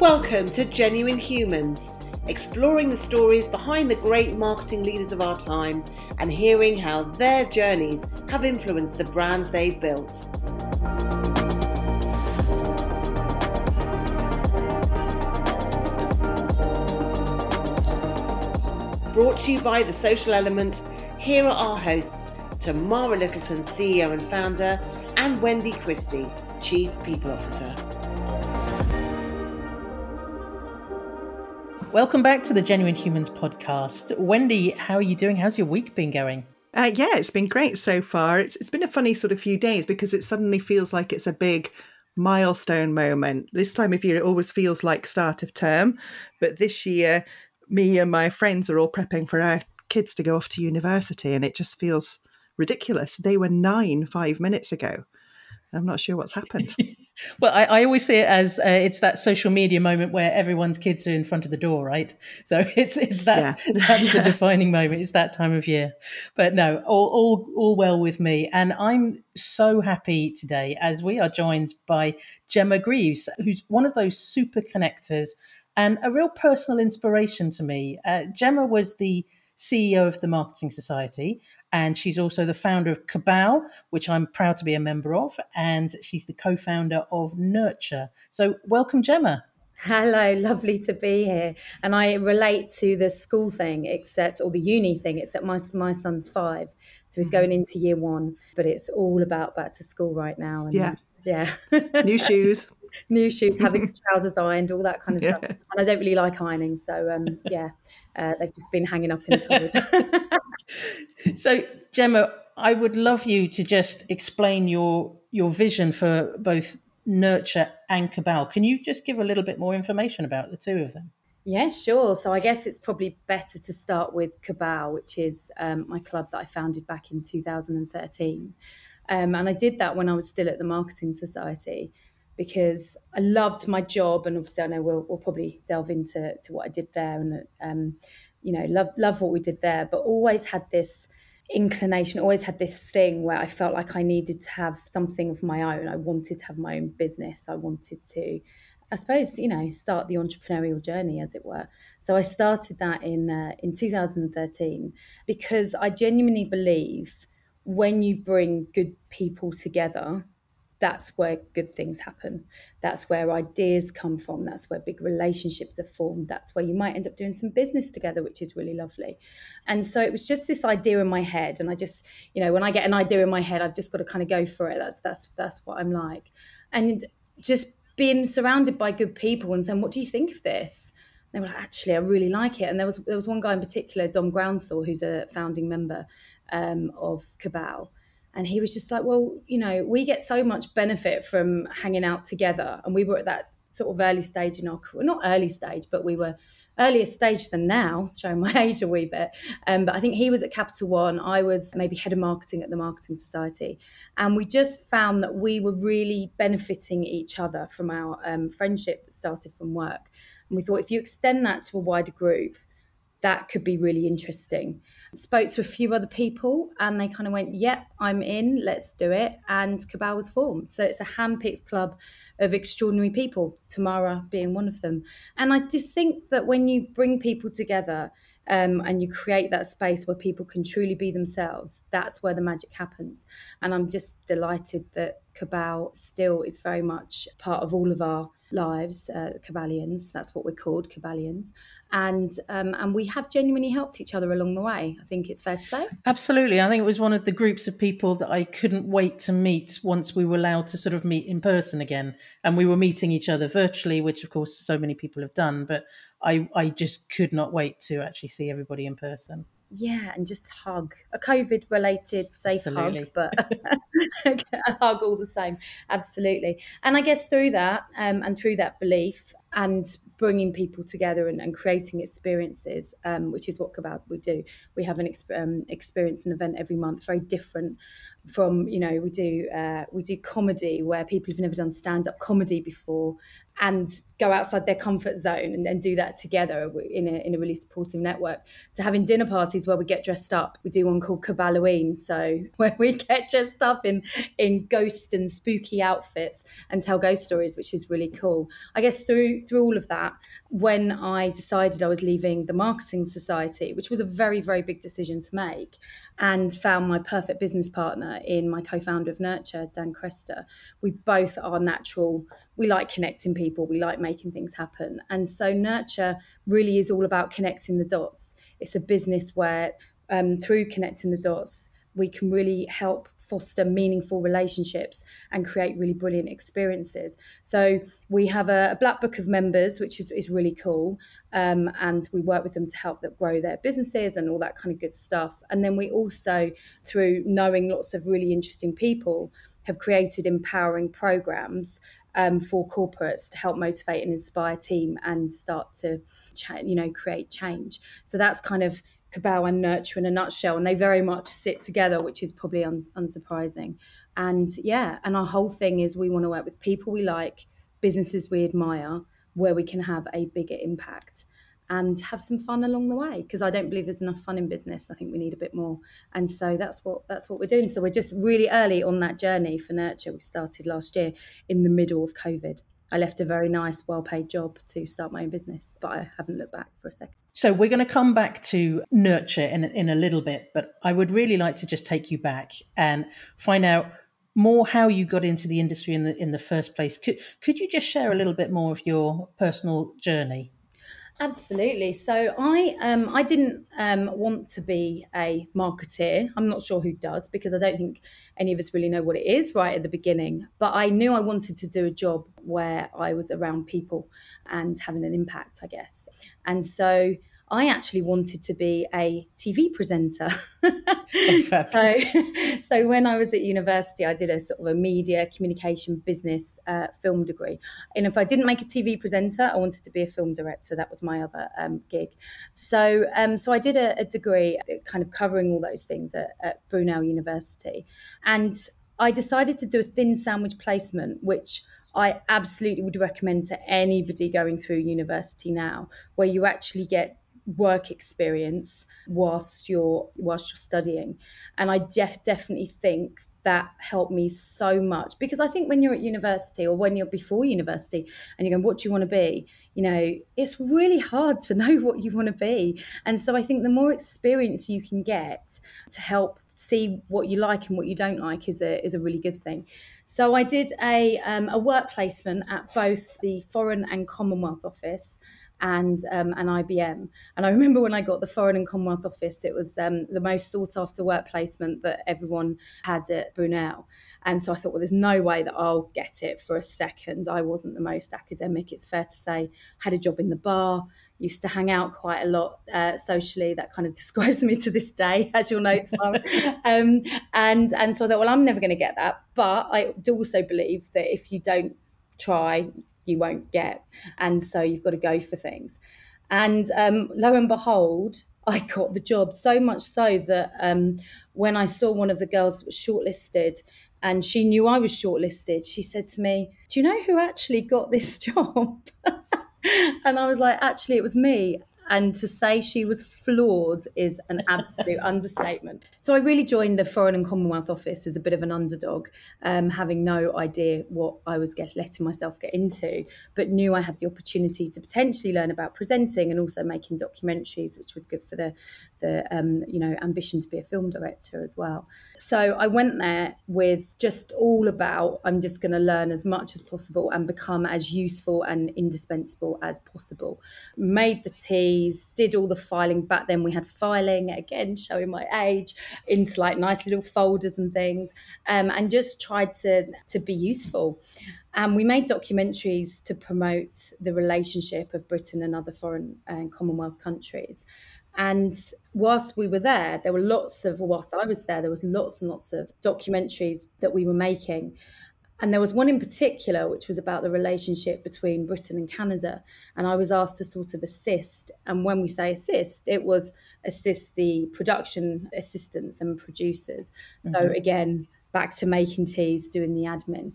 Welcome to Genuine Humans, exploring the stories behind the great marketing leaders of our time and hearing how their journeys have influenced the brands they've built. Brought to you by The Social Element, here are our hosts, Tamara Littleton, CEO and founder, and Wendy Christie, Chief People Officer. Welcome back to the Genuine Humans podcast. Wendy, how are you doing? How's your week been going? Uh, yeah, it's been great so far. It's it's been a funny sort of few days because it suddenly feels like it's a big milestone moment. This time of year, it always feels like start of term, but this year, me and my friends are all prepping for our kids to go off to university, and it just feels ridiculous. They were nine five minutes ago. I'm not sure what's happened. well, I, I, always see it as uh, it's that social media moment where everyone's kids are in front of the door, right? So it's it's that yeah. that's yeah. the defining moment. It's that time of year. But no, all, all all well with me, and I'm so happy today as we are joined by Gemma Greaves, who's one of those super connectors and a real personal inspiration to me. Uh, Gemma was the CEO of the Marketing Society, and she's also the founder of Cabal, which I'm proud to be a member of, and she's the co founder of Nurture. So, welcome, Gemma. Hello, lovely to be here. And I relate to the school thing, except, or the uni thing, except my, my son's five. So he's mm-hmm. going into year one, but it's all about back to school right now. And yeah. Yeah. New shoes. New shoes, having trousers ironed, all that kind of yeah. stuff. And I don't really like ironing. So, um, yeah, uh, they've just been hanging up in the cupboard. so, Gemma, I would love you to just explain your your vision for both Nurture and Cabal. Can you just give a little bit more information about the two of them? Yeah, sure. So I guess it's probably better to start with Cabal, which is um, my club that I founded back in 2013. Um, and I did that when I was still at the Marketing Society because I loved my job, and obviously I know we'll, we'll probably delve into to what I did there, and um, you know, love love what we did there, but always had this inclination, always had this thing where I felt like I needed to have something of my own. I wanted to have my own business. I wanted to, I suppose, you know, start the entrepreneurial journey, as it were. So I started that in uh, in 2013 because I genuinely believe when you bring good people together that's where good things happen. That's where ideas come from. That's where big relationships are formed. That's where you might end up doing some business together, which is really lovely. And so it was just this idea in my head. And I just, you know, when I get an idea in my head, I've just got to kind of go for it. That's that's that's what I'm like. And just being surrounded by good people and saying, What do you think of this? they were like, actually, I really like it. And there was there was one guy in particular, Dom Groundsel, who's a founding member um, of Cabal and he was just like well you know we get so much benefit from hanging out together. And we were at that sort of early stage in our career not early stage but we were earlier stage than now showing my age a wee bit. Um, but i think he was at capital one i was maybe head of marketing at the marketing society. And we just found that we were really benefiting each other from our um, friendship that started from work. And we thought if you extend that to a wider group that could be really interesting. Spoke to a few other people and they kind of went, Yep, I'm in, let's do it. And Cabal was formed. So it's a handpicked club of extraordinary people, Tamara being one of them. And I just think that when you bring people together um, and you create that space where people can truly be themselves, that's where the magic happens. And I'm just delighted that Cabal still is very much part of all of our lives, uh, Cabalians. That's what we're called, Cabalians. And um, and we have genuinely helped each other along the way. I think it's fair to say. Absolutely, I think it was one of the groups of people that I couldn't wait to meet once we were allowed to sort of meet in person again, and we were meeting each other virtually, which of course so many people have done. But I I just could not wait to actually see everybody in person yeah, and just hug a COVID related safe Absolutely. hug, but a hug all the same. Absolutely. And I guess through that um, and through that belief and bringing people together and, and creating experiences, um, which is what Cabal we do. We have an um, experience, an event every month, very different from you know we do uh, we do comedy where people have never done stand up comedy before and go outside their comfort zone and, then do that together in a, in a really supportive network. To having dinner parties where we get dressed up we do one called Caballoween so where we get dressed up in in ghost and spooky outfits and tell ghost stories which is really cool. I guess through through all of that when I decided I was leaving the marketing society which was a very very big decision to make and found my perfect business partner in my co-founder of Nurture Dan Cresta we both are natural we like connecting people, we like making things happen. And so Nurture really is all about connecting the dots. It's a business where um, through connecting the dots, we can really help foster meaningful relationships and create really brilliant experiences. So we have a, a black book of members, which is, is really cool. Um, and we work with them to help them grow their businesses and all that kind of good stuff. And then we also, through knowing lots of really interesting people, have created empowering programs um, for corporates to help motivate and inspire team and start to cha- you know create change. So that's kind of cabal and nurture in a nutshell and they very much sit together which is probably un- unsurprising. And yeah and our whole thing is we want to work with people we like businesses we admire where we can have a bigger impact and have some fun along the way because I don't believe there's enough fun in business. I think we need a bit more, and so that's what that's what we're doing. So we're just really early on that journey for Nurture. We started last year in the middle of COVID. I left a very nice, well-paid job to start my own business, but I haven't looked back for a second. So we're going to come back to Nurture in in a little bit, but I would really like to just take you back and find out more how you got into the industry in the in the first place. Could could you just share a little bit more of your personal journey? Absolutely. So I um, I didn't um, want to be a marketeer. I'm not sure who does because I don't think any of us really know what it is right at the beginning. But I knew I wanted to do a job where I was around people and having an impact, I guess. And so I actually wanted to be a TV presenter. so, so, when I was at university, I did a sort of a media communication business uh, film degree. And if I didn't make a TV presenter, I wanted to be a film director. That was my other um, gig. So, um, so I did a, a, degree uh, kind of covering all those things at, at Brunel University. And I decided to do a thin sandwich placement, which I absolutely would recommend to anybody going through university now, where you actually get work experience whilst you're whilst you're studying. And i def- definitely think that helped me so much because i think when you're at university or when you're before university and you're going what do you want to be? You know it's really hard to know what you want to be. And so i think the more experience you can get to help see what you like and what you don't like is a is a really good thing. So i did a um, a work placement at both the foreign and commonwealth office and um, and IBM. And I remember when I got the Foreign and Commonwealth Office, it was um, the most sought after work placement that everyone had at Brunel. And so I thought, well, there's no way that I'll get it for a second. I wasn't the most academic, it's fair to say. Had a job in the bar, used to hang out quite a lot uh, socially. That kind of describes me to this day, as you'll know, um, and and so I thought, well, I'm never going to get that. But I do also believe that if you don't try, you won't get. And so you've got to go for things. And um, lo and behold, I got the job so much so that um, when I saw one of the girls that was shortlisted and she knew I was shortlisted, she said to me, Do you know who actually got this job? and I was like, Actually, it was me. And to say she was floored is an absolute understatement. So I really joined the Foreign and Commonwealth Office as a bit of an underdog, um, having no idea what I was get, letting myself get into, but knew I had the opportunity to potentially learn about presenting and also making documentaries, which was good for the the um, you know ambition to be a film director as well. So I went there with just all about I'm just going to learn as much as possible and become as useful and indispensable as possible. Made the teas, did all the filing. Back then we had filing again, showing my age into like nice little folders and things, um, and just tried to to be useful. And we made documentaries to promote the relationship of Britain and other foreign and Commonwealth countries. And whilst we were there, there were lots of, whilst I was there, there was lots and lots of documentaries that we were making. And there was one in particular, which was about the relationship between Britain and Canada. And I was asked to sort of assist. And when we say assist, it was assist the production assistants and producers. Mm-hmm. So again, back to making teas, doing the admin.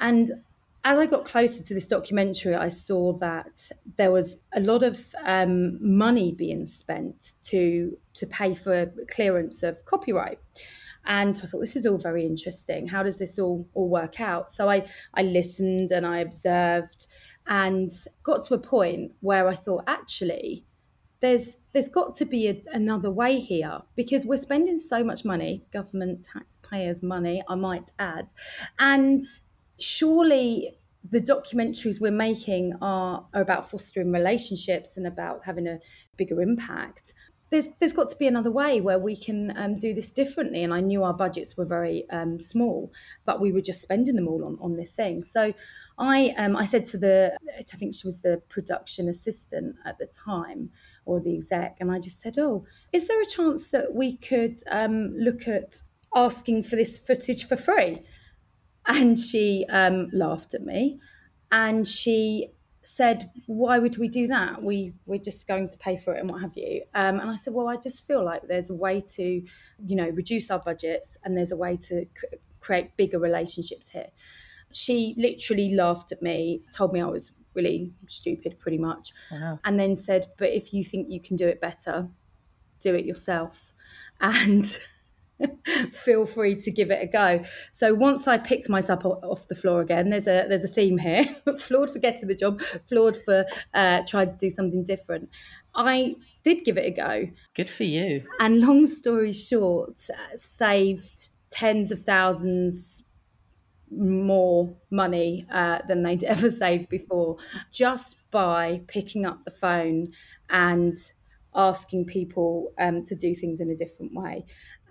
And as I got closer to this documentary, I saw that there was a lot of um, money being spent to to pay for clearance of copyright. And so I thought this is all very interesting. How does this all all work out? So I I listened and I observed and got to a point where I thought actually there's there's got to be a, another way here because we're spending so much money, government taxpayers' money, I might add, and surely the documentaries we're making are, are about fostering relationships and about having a bigger impact there's there's got to be another way where we can um, do this differently. And I knew our budgets were very um, small, but we were just spending them all on, on this thing. So I um, I said to the I think she was the production assistant at the time or the exec, and I just said, oh, is there a chance that we could um, look at asking for this footage for free? And she um, laughed at me, and she said, "Why would we do that? We we're just going to pay for it and what have you." Um, and I said, "Well, I just feel like there's a way to, you know, reduce our budgets and there's a way to c- create bigger relationships here." She literally laughed at me, told me I was really stupid, pretty much, wow. and then said, "But if you think you can do it better, do it yourself." And feel free to give it a go. So once I picked myself off the floor again, there's a there's a theme here: floored for getting the job, floored for uh, trying to do something different. I did give it a go. Good for you. And long story short, uh, saved tens of thousands more money uh, than they'd ever saved before just by picking up the phone and asking people um, to do things in a different way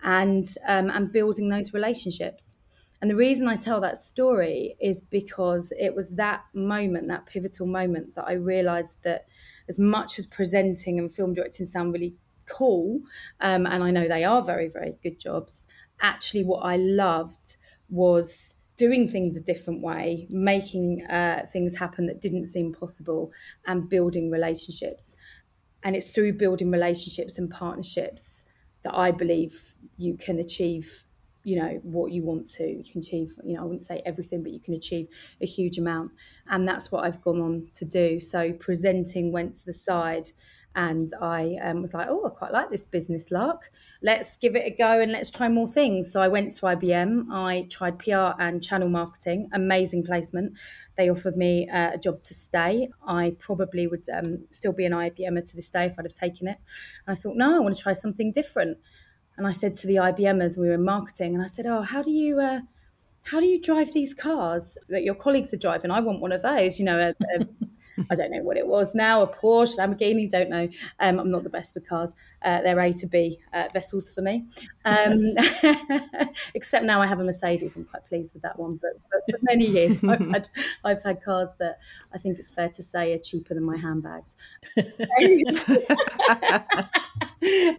and um, and building those relationships. And the reason I tell that story is because it was that moment, that pivotal moment, that I realized that as much as presenting and film directing sound really cool, um, and I know they are very, very good jobs, actually, what I loved was doing things a different way, making uh, things happen that didn't seem possible, and building relationships. And it's through building relationships and partnerships that I believe you can achieve you know what you want to. You can achieve you know i wouldn't say everything but you can achieve a huge amount. And that's what i've gone on to do. So presenting went to the side and I um, was like, oh, I quite like this business lark. Let's give it a go and let's try more things. So I went to IBM. I tried PR and channel marketing. Amazing placement. They offered me uh, a job to stay. I probably would um, still be an IBMer to this day if I'd have taken it. And I thought, no, I want to try something different. And I said to the IBMers, we were in marketing, and I said, oh, how do you? Uh, how do you drive these cars that your colleagues are driving? I want one of those, you know, a, a I don't know what it was now, a Porsche, Lamborghini, don't know. Um, I'm not the best with cars. Uh, they're A to B uh, vessels for me. Um, except now I have a Mercedes. I'm quite pleased with that one. But, but for many years, I've had, I've had cars that I think it's fair to say are cheaper than my handbags. but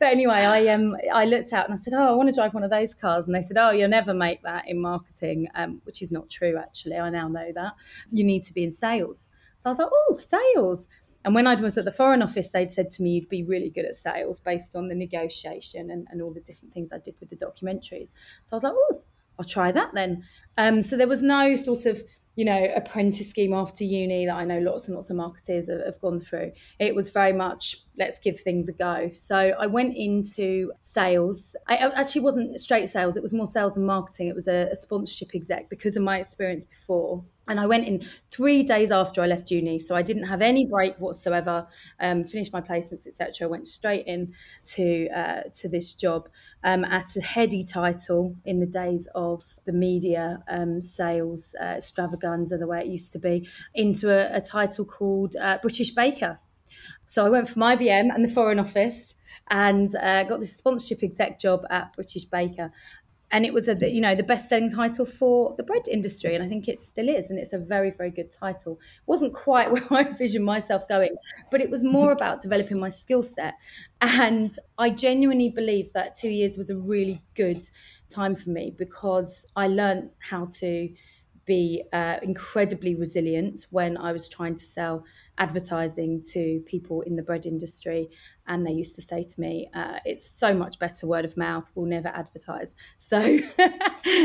anyway, I um I looked out and I said, "Oh, I want to drive one of those cars." And they said, "Oh, you'll never make that in marketing," um, which is not true. Actually, I now know that you need to be in sales. So I was like, oh, sales. And when I was at the Foreign Office, they'd said to me, you'd be really good at sales based on the negotiation and, and all the different things I did with the documentaries. So I was like, oh, I'll try that then. Um, so there was no sort of you know, apprentice scheme after uni that I know lots and lots of marketers have, have, gone through. It was very much let's give things a go. So I went into sales. I actually wasn't straight sales, it was more sales and marketing. It was a, a sponsorship exec because of my experience before. And I went in three days after I left uni, so I didn't have any break whatsoever. Um, finished my placements, etc. Went straight in to uh, to this job um, at a heady title in the days of the media um, sales uh, extravaganza, the way it used to be, into a, a title called uh, British Baker. So I went from IBM and the Foreign Office and uh, got this sponsorship exec job at British Baker and it was a you know the best selling title for the bread industry and i think it still is and it's a very very good title. It wasn't quite where i envisioned myself going but it was more about developing my skill set. And i genuinely believe that two years was a really good time for me because i learned how to be uh, incredibly resilient when I was trying to sell advertising to people in the bread industry. And they used to say to me, uh, "It's so much better word of mouth. We'll never advertise." So,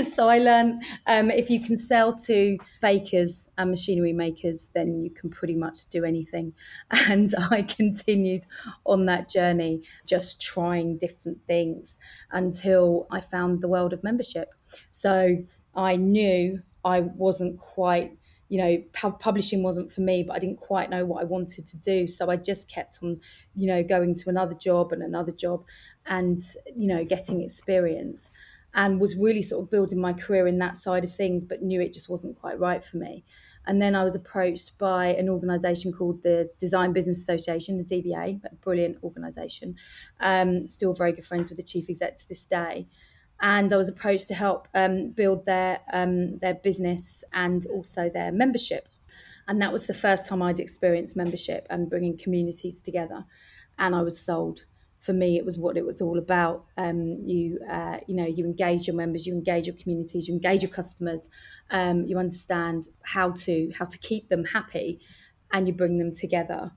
so I learned um, if you can sell to bakers and machinery makers, then you can pretty much do anything. And I continued on that journey, just trying different things until I found the world of membership. So I knew I wasn't quite, you know, publishing wasn't for me, but I didn't quite know what I wanted to do. So I just kept on, you know, going to another job and another job and, you know, getting experience and was really sort of building my career in that side of things, but knew it just wasn't quite right for me. And then I was approached by an organisation called the Design Business Association, the DBA, a brilliant organisation. Um, still very good friends with the chief exec to this day and I was approached to help um, build their um, their business and also their membership. And that was the first time I'd experienced membership and bringing communities together. And I was sold. For me, it was what it was all about. Um, you uh, you know you engage your members, you engage your communities, you engage your customers. Um, you understand how to how to keep them happy, and you bring them together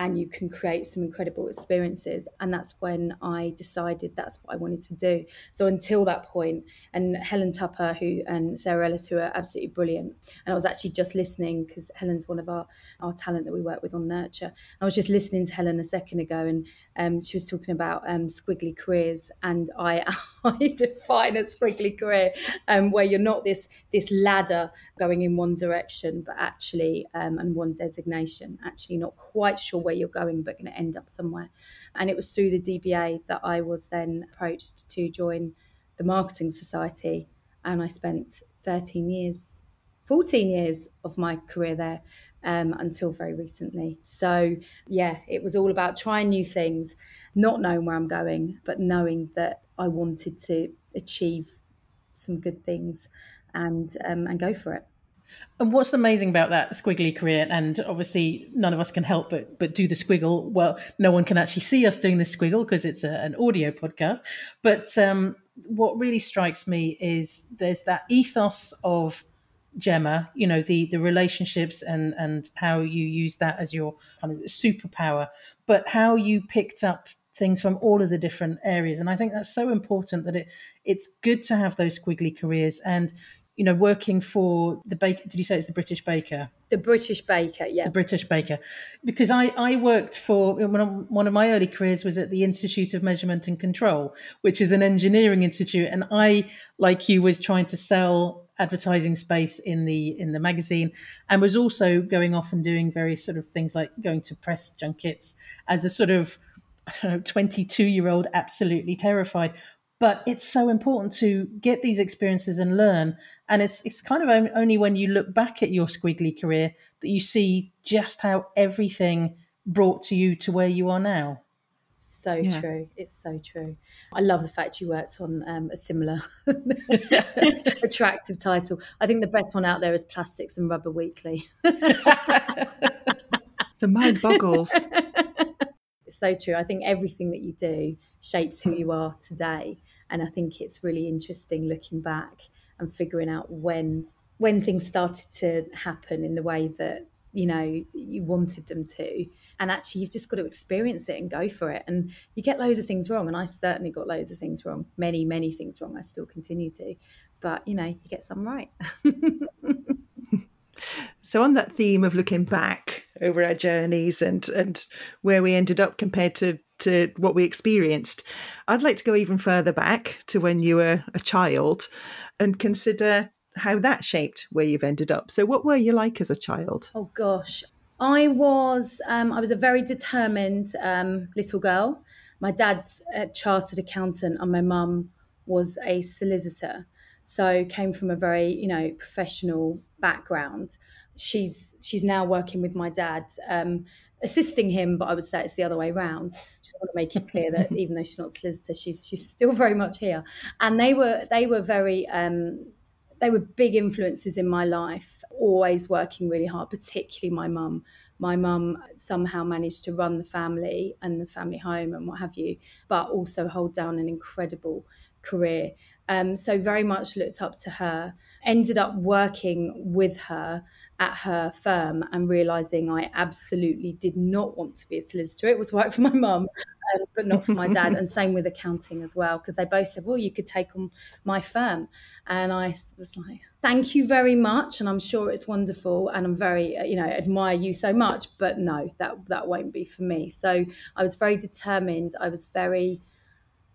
and you can create some incredible experiences. And that's when I decided that's what I wanted to do. So until that point, and Helen Tupper who and Sarah Ellis, who are absolutely brilliant. And I was actually just listening because Helen's one of our, our talent that we work with on Nurture. I was just listening to Helen a second ago, and um, she was talking about um, squiggly careers, and I, I define a squiggly career um, where you're not this this ladder going in one direction, but actually um, and one designation, actually not quite sure where you're going, but going to end up somewhere. And it was through the DBA that I was then approached to join the Marketing Society. And I spent 13 years, 14 years of my career there um, until very recently. So, yeah, it was all about trying new things, not knowing where I'm going, but knowing that I wanted to achieve some good things and um, and go for it. And what's amazing about that squiggly career, and obviously none of us can help but but do the squiggle. Well, no one can actually see us doing the squiggle because it's a, an audio podcast. But um, what really strikes me is there's that ethos of Gemma. You know the the relationships and and how you use that as your kind of superpower, but how you picked up things from all of the different areas and i think that's so important that it it's good to have those squiggly careers and you know, working for the baker. Did you say it's the British Baker? The British Baker, yeah. The British Baker, because I I worked for one of my early careers was at the Institute of Measurement and Control, which is an engineering institute, and I, like you, was trying to sell advertising space in the in the magazine and was also going off and doing various sort of things like going to press junkets as a sort of I don't know 22 year old absolutely terrified but it's so important to get these experiences and learn. And it's it's kind of only when you look back at your squiggly career that you see just how everything brought to you to where you are now. So yeah. true. It's so true. I love the fact you worked on um, a similar attractive title. I think the best one out there is plastics and rubber weekly. The mind boggles. It's so true. I think everything that you do shapes who you are today and I think it's really interesting looking back and figuring out when when things started to happen in the way that you know you wanted them to. And actually you've just got to experience it and go for it. And you get loads of things wrong. And i certainly got loads of things wrong. Many many things wrong. I still continue to. But you know you get some right. So on that theme of looking back over our journeys and and where we ended up compared to to what we experienced. I'd like to go even further back to when you were a child and consider how that shaped where you've ended up. So, what were you like as a child? Oh gosh, I was um, I was a very determined um, little girl. My dad's a chartered accountant, and my mum was a solicitor. So, came from a very you know professional background. She's she's now working with my dad um, assisting him, but I would say it's the other way around. Just want to make it clear that even though she's not a solicitor, she's she's still very much here. And they were they were very um, they were big influences in my life, always working really hard, particularly my mum. My mum somehow managed to run the family and the family home and what have you, but also hold down an incredible career. Um, so very much looked up to her. Ended up working with her at her firm and realizing I absolutely did not want to be a solicitor. It was right for my mum, um, but not for my dad. and same with accounting as well, because they both said, "Well, you could take on my firm," and I was like, "Thank you very much," and I'm sure it's wonderful, and I'm very, uh, you know, admire you so much. But no, that that won't be for me. So I was very determined. I was very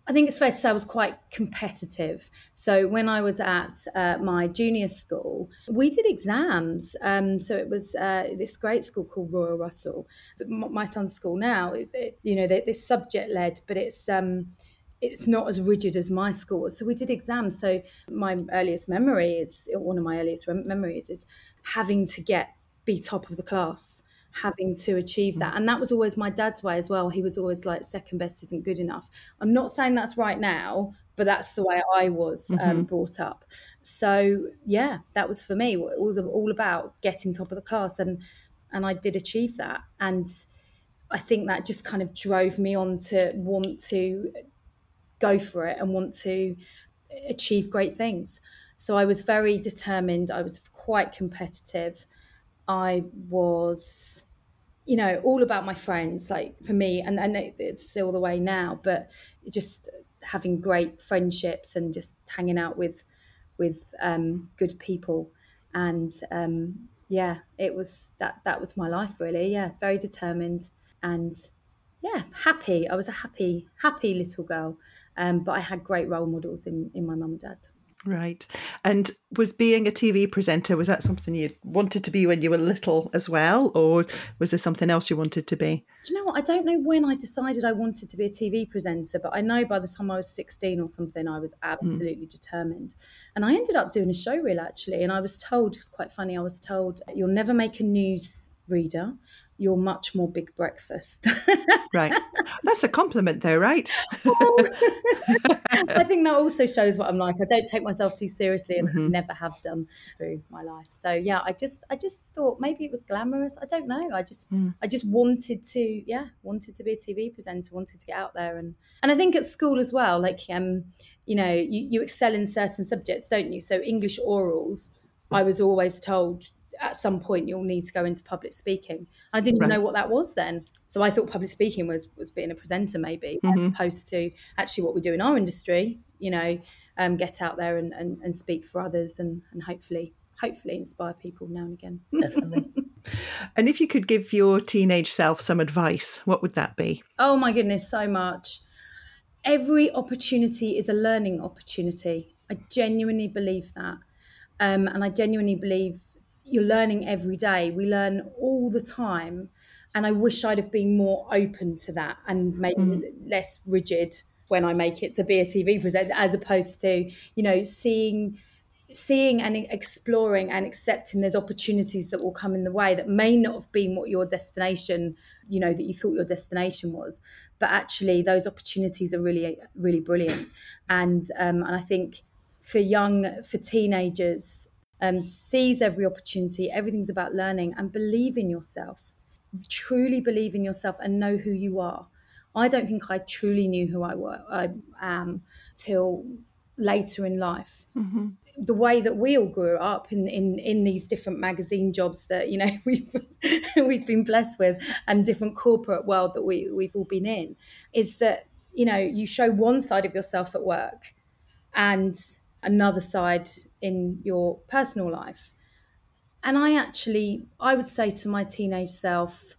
I think it's fair to say I was quite competitive. So when I was at uh, my junior school, we did exams. Um, so it was uh, this great school called Royal Russell. My son's school now, it, it, you know, this subject led, but it's um, it's not as rigid as my school. So we did exams. So my earliest memory is one of my earliest memories is having to get be top of the class having to achieve that. And that was always my dad's way as well. He was always like, second best isn't good enough. I'm not saying that's right now, but that's the way I was um, mm-hmm. brought up. So yeah, that was for me. It was all about getting top of the class, and and I did achieve that. And I think that just kind of drove me on to want to go for it and want to achieve great things. So I was very determined. I was quite competitive. I was you know, all about my friends, like for me, and, and it's still the way now, but just having great friendships and just hanging out with with um, good people. And um, yeah, it was that that was my life really. Yeah, very determined and yeah, happy. I was a happy, happy little girl. Um, but I had great role models in, in my mum and dad. Right. And was being a TV presenter, was that something you wanted to be when you were little as well? Or was there something else you wanted to be? Do you know what? I don't know when I decided I wanted to be a TV presenter, but I know by the time I was 16 or something, I was hmm. absolutely mm. determined. And I ended up doing a show reel actually. And I was told, it was quite funny, I was told, you'll never make a news reader you're much more big breakfast. right. That's a compliment, though, right? I think that also shows what I'm like. I don't take myself too seriously and mm-hmm. never have done through my life. So yeah, I just I just thought maybe it was glamorous. I don't know. I just mm. I just wanted to yeah wanted to be a TV presenter, wanted to get out there and and I think at school as well. Like um you know you, you excel in certain subjects, don't you? So English orals. I was always told at some point you'll need to go into public speaking. I didn't right. even know what that was then. So I thought public speaking was was being a presenter maybe, mm-hmm. as opposed to actually what we do in our industry, you know, um, get out there and, and, and speak for others and, and hopefully hopefully inspire people now and again. Definitely. and if you could give your teenage self some advice, what would that be? Oh my goodness, so much. Every opportunity is a learning opportunity. I genuinely believe that. Um, and I genuinely believe you're learning every day. We learn all the time. And I wish I'd have been more open to that and maybe mm. less rigid when I make it to be a TV presenter, as opposed to, you know, seeing seeing and exploring and accepting there's opportunities that will come in the way that may not have been what your destination you know that you thought your destination was but actually those opportunities are really really brilliant and um, and i think for young for teenagers um, seize every opportunity. Everything's about learning and believe in yourself. Truly believe in yourself and know who you are. I don't think I truly knew who I, were, I am till later in life. Mm-hmm. The way that we all grew up in, in, in these different magazine jobs that you know we've we've been blessed with, and different corporate world that we we've all been in, is that you know you show one side of yourself at work, and another side in your personal life. And I actually, I would say to my teenage self,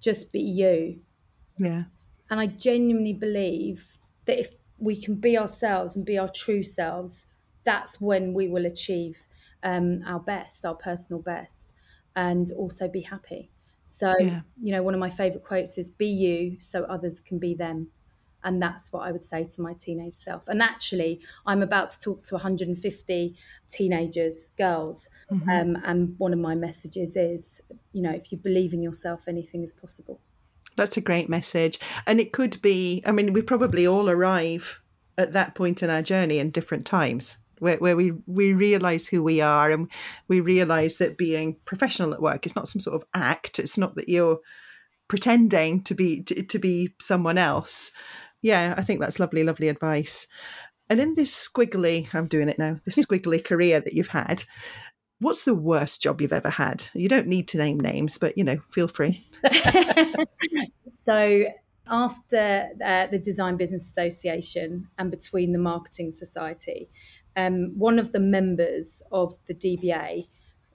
just be you. Yeah. And I genuinely believe that if we can be ourselves and be our true selves, that's when we will achieve um, our best, our personal best, and also be happy. So, yeah. you know, one of my favorite quotes is be you so others can be them. And that's what I would say to my teenage self. And actually, I'm about to talk to 150 teenagers, girls. Mm-hmm. Um, and one of my messages is, you know, if you believe in yourself, anything is possible. That's a great message. And it could be, I mean, we probably all arrive at that point in our journey in different times. where, where we we realize who we are and we realize that being professional at work is not some sort of act it's not that you're pretending to be to, to be someone else yeah i think that's lovely lovely advice. And in this squiggly i'm doing it now this squiggly career that you've had what's the worst job you've ever had? You don't need to name names but you know feel free. So after uh, the Design Business Association and between the Marketing Society, um, one of the members of the DBA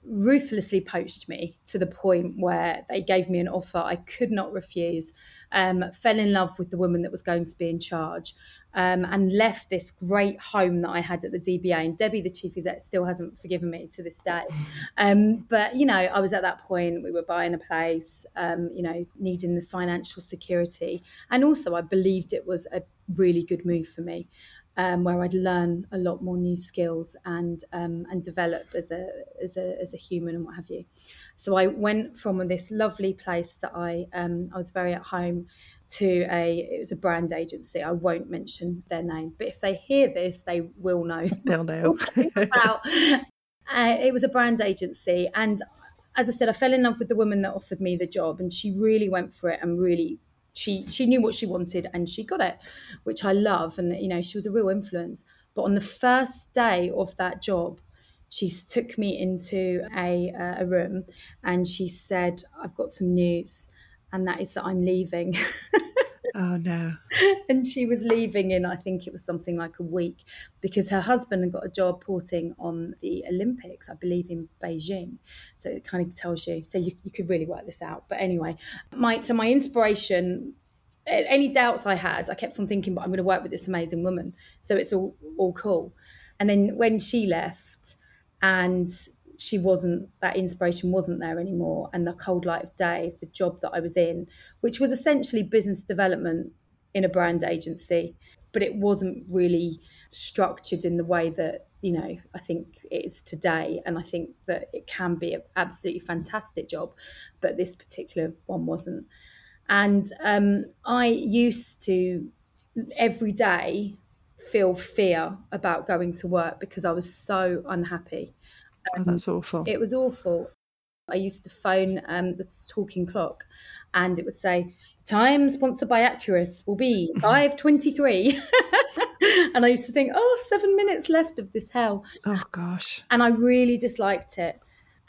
ruthlessly poached me to the point where they gave me an offer I could not refuse, um, fell in love with the woman that was going to be in charge, um, and left this great home that I had at the DBA. And Debbie, the chief exec, still hasn't forgiven me to this day. Um, but, you know, I was at that point, we were buying a place, um, you know, needing the financial security. And also, I believed it was a really good move for me. Um, where I'd learn a lot more new skills and um, and develop as a, as a as a human and what have you. So I went from this lovely place that I um, I was very at home to a it was a brand agency. I won't mention their name, but if they hear this, they will know. They'll know. about. Uh, it was a brand agency, and as I said, I fell in love with the woman that offered me the job, and she really went for it and really she she knew what she wanted and she got it, which I love, and you know she was a real influence. But on the first day of that job, she took me into a, uh, a room and she said, I've got some news and that is that I'm leaving. oh no. and she was leaving in, I think it was something like a week, because her husband had got a job porting on the Olympics, I believe in Beijing. So it kind of tells you. So you, you could really work this out. But anyway, my so my inspiration any doubts I had, I kept on thinking, but I'm going to work with this amazing woman. So it's all all cool. And then when she left and she wasn't that inspiration wasn't there anymore and the cold light of day the job that i was in which was essentially business development in a brand agency but it wasn't really structured in the way that you know i think it is today and i think that it can be an absolutely fantastic job but this particular one wasn't. And um, i used to every day feel fear about going to work because i was so unhappy oh, that's awful. It was awful. I used to phone um, the talking clock and it would say, time sponsored by Accurist will be 5.23. and I used to think, oh, seven minutes left of this hell. Oh, gosh. And I really disliked it.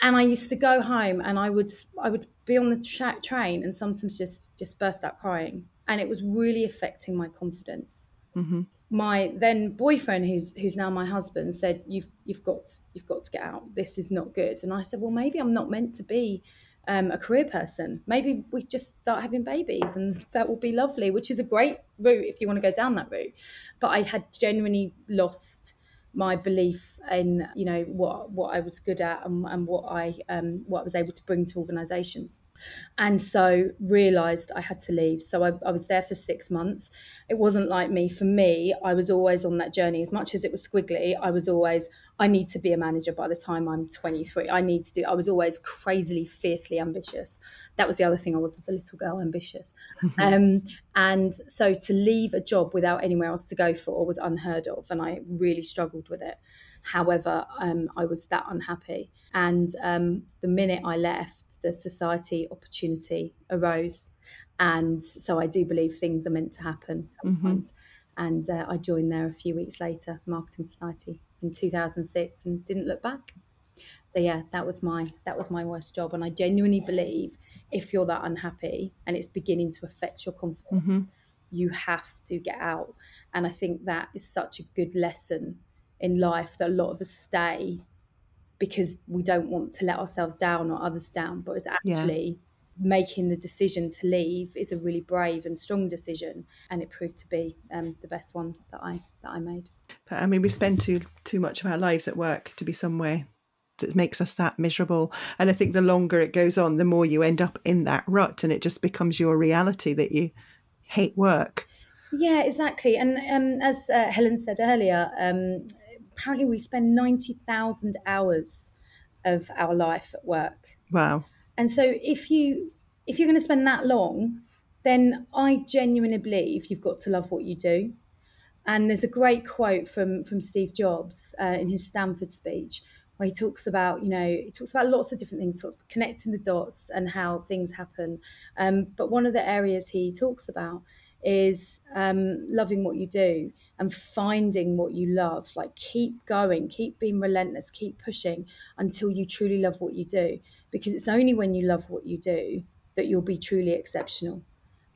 And I used to go home and I would I would be on the tra- train and sometimes just just burst out crying. And it was really affecting my confidence. Mm-hmm my then boyfriend who's who's now my husband said you've you've got you've got to get out. This is not good. And i said well maybe i'm not meant to be um, a career person. Maybe we just start having babies and that will be lovely which is a great route if you want to go down that route. But i had genuinely lost my belief in you know what what I was good at and, and what I um, what I was able to bring to organisations, and so realised I had to leave. So I, I, was there for six months. It wasn't like me. For me, I was always on that journey. As much as it was squiggly, I was always I need to be a manager by the time I'm 23. I need to do. I was always crazily, fiercely ambitious. That was the other thing. I was as a little girl ambitious, um, and so to leave a job without anywhere else to go for was unheard of, and I really struggled with it. However, um, I was that unhappy, and um, the minute I left, the society opportunity arose, and so I do believe things are meant to happen mm-hmm. sometimes. Mm-hmm. And uh, I joined there a few weeks later, Marketing Society in 2006 and didn't look back. So yeah, that was my that was my worst job, and I genuinely believe if you're that unhappy and it's beginning to affect your confidence, mm-hmm. you have to get out. And I think that is such a good lesson in life that a lot of us stay because we don't want to let ourselves down or others down, but it's actually yeah making the decision to leave is a really brave and strong decision, and it proved to be um, the best one that I that I made. But I mean, we spend too too much of our lives at work to be somewhere that makes us that miserable. And I think the longer it goes on, the more you end up in that rut, and it just becomes your reality that you hate work. Yeah, exactly. And um, as uh, Helen said earlier, um, apparently we spend ninety thousand hours of our life at work. Wow. And so if you if you're going to spend that long, then I genuinely believe you've got to love what you do. And there's a great quote from from Steve Jobs uh, in his Stanford speech where he talks about, you know, he talks about lots of different things, sort of connecting the dots and how things happen. Um, but one of the areas he talks about is um, loving what you do and finding what you love. Like keep going, keep being relentless, keep pushing until you truly love what you do. Because it's only when you love what you do that you'll be truly exceptional.